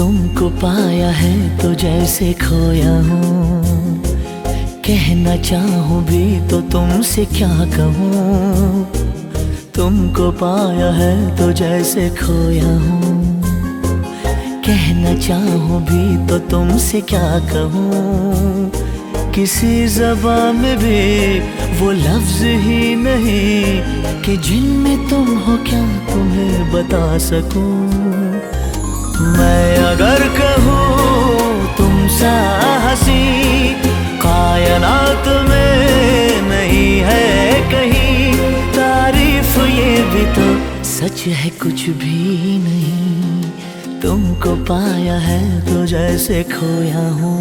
तुमको पाया है तो जैसे खोया हूँ। कहना चाहूँ भी तो तुमसे क्या कहूँ। तुमको पाया है तो जैसे खोया हूँ। कहना चाहूँ भी तो तुमसे क्या कहूँ। किसी जबान में भी वो लफ्ज ही नहीं कि जिनमें तुम हो क्या तुम्हें बता सकूँ। मैं सा हसी कायनात में नहीं है कहीं। तारीफ़ ये भी तो सच है, कुछ भी नहीं। तुमको पाया है तो जैसे खोया हूँ।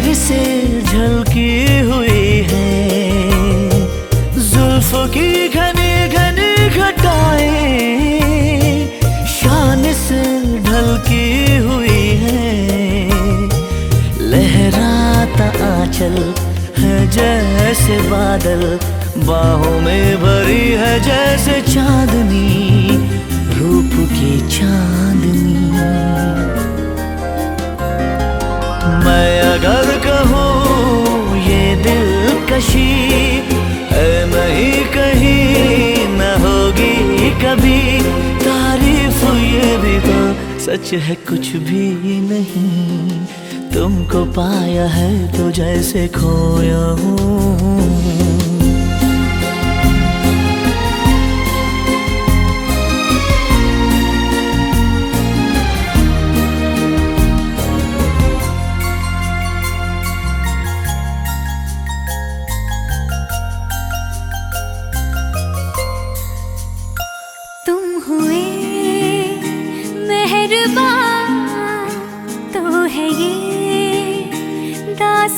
चेहरे से झलकी हुई है। जुल्फ की घनी घनी घटाएँ शान से ढलकी हुई है। लहराता आंचल है जैसे बादल, बाहों में भरी है जैसे चांदनी, रूप की चांदनी। सच है कुछ भी नहीं। तुमको पाया है तो जैसे खोया हूँ।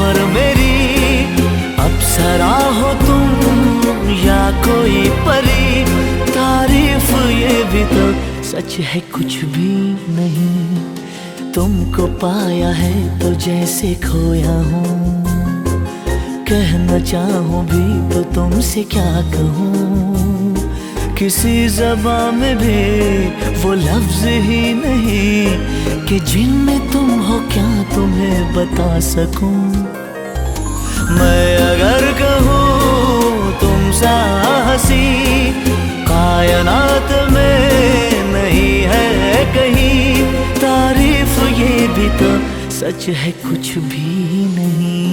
सफ़र मेरी। अप्सरा हो तुम या कोई परी। तारीफ़ ये भी तो सच है, कुछ भी नहीं। तुमको पाया है तो जैसे खोया हूँ। कहना चाहूँ भी तो तुमसे क्या कहूँ। किसी जबान में भी वो लफ्ज ही नहीं कि जिनमें तुम हो क्या तुम्हें बता सकूँ। मैं अगर कहूँ तुम सा हसी, कायनात में नहीं है कहीं। तारीफ़ ये भी तो सच है, कुछ भी नहीं।